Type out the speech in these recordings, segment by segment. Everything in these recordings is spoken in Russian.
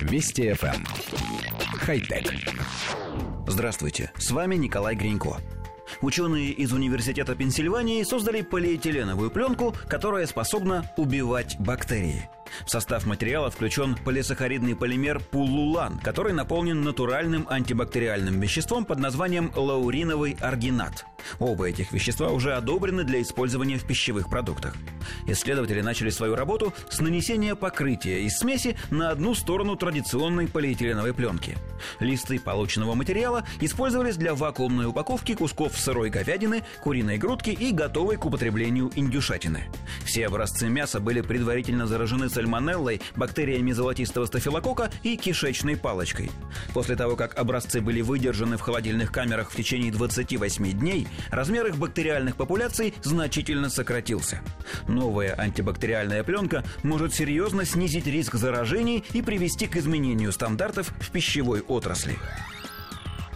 Вести FM. Эм. Хай-тек. Здравствуйте, с вами Николай Гринько. Ученые из Университета Пенсильвании создали полиэтиленовую пленку, которая способна убивать бактерии – в состав материала включен полисахаридный полимер пуллулан, который наполнен натуральным антибактериальным веществом под названием лауриновый аргинат. Оба этих вещества уже одобрены для использования в пищевых продуктах. Исследователи начали свою работу с нанесения покрытия из смеси на одну сторону традиционной полиэтиленовой пленки. Листы полученного материала использовались для вакуумной упаковки кусков сырой говядины, куриной грудки и готовой к употреблению индюшатины. Все образцы мяса были предварительно заражены сальмонеллой, бактериями золотистого стафилокока и кишечной палочкой. После того, как образцы были выдержаны в холодильных камерах в течение 28 дней, размер их бактериальных популяций значительно сократился. Новая антибактериальная пленка может серьезно снизить риск заражений и привести к изменению стандартов в пищевой отрасли.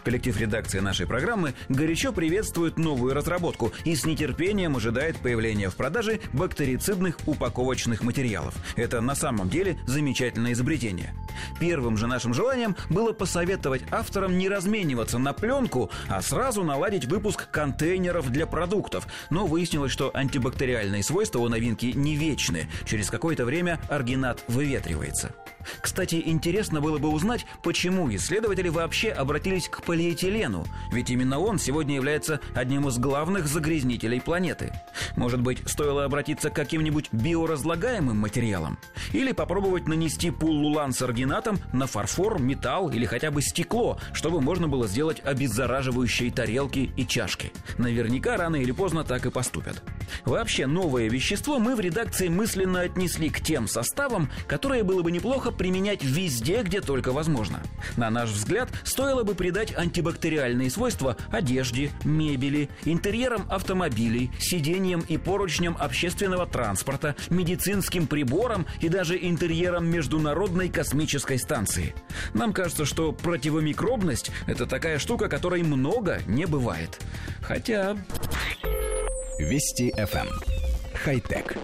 Коллектив редакции нашей программы горячо приветствует новую разработку и с нетерпением ожидает появления в продаже бактерицидных упаковочных материалов. Это на самом деле замечательное изобретение. Первым же нашим желанием было посоветовать авторам не размениваться на пленку, а сразу наладить выпуск контейнеров для продуктов. Но выяснилось, что антибактериальные свойства у новинки не вечны. Через какое-то время аргинат выветривается. Кстати, интересно было бы узнать, почему исследователи вообще обратились к полиэтилену, ведь именно он сегодня является одним из главных загрязнителей планеты. Может быть, стоило обратиться к каким-нибудь биоразлагаемым материалам? Или попробовать нанести пуллулан с аргинатом на фарфор, металл или хотя бы стекло, чтобы можно было сделать обеззараживающие тарелки и чашки. Наверняка рано или поздно так и поступят. Вообще, новое вещество мы в редакции мысленно отнесли к тем составам, которые было бы неплохо применять везде, где только возможно. На наш взгляд, стоило бы придать антибактериальные свойства одежде, мебели, интерьерам автомобилей, сиденьям и поручням общественного транспорта, медицинским приборам и даже интерьерам Международной космической станции. Нам кажется, что противомикробность – это такая штука, которой много не бывает. Хотя... Вести FM. Эм. Хай-тек.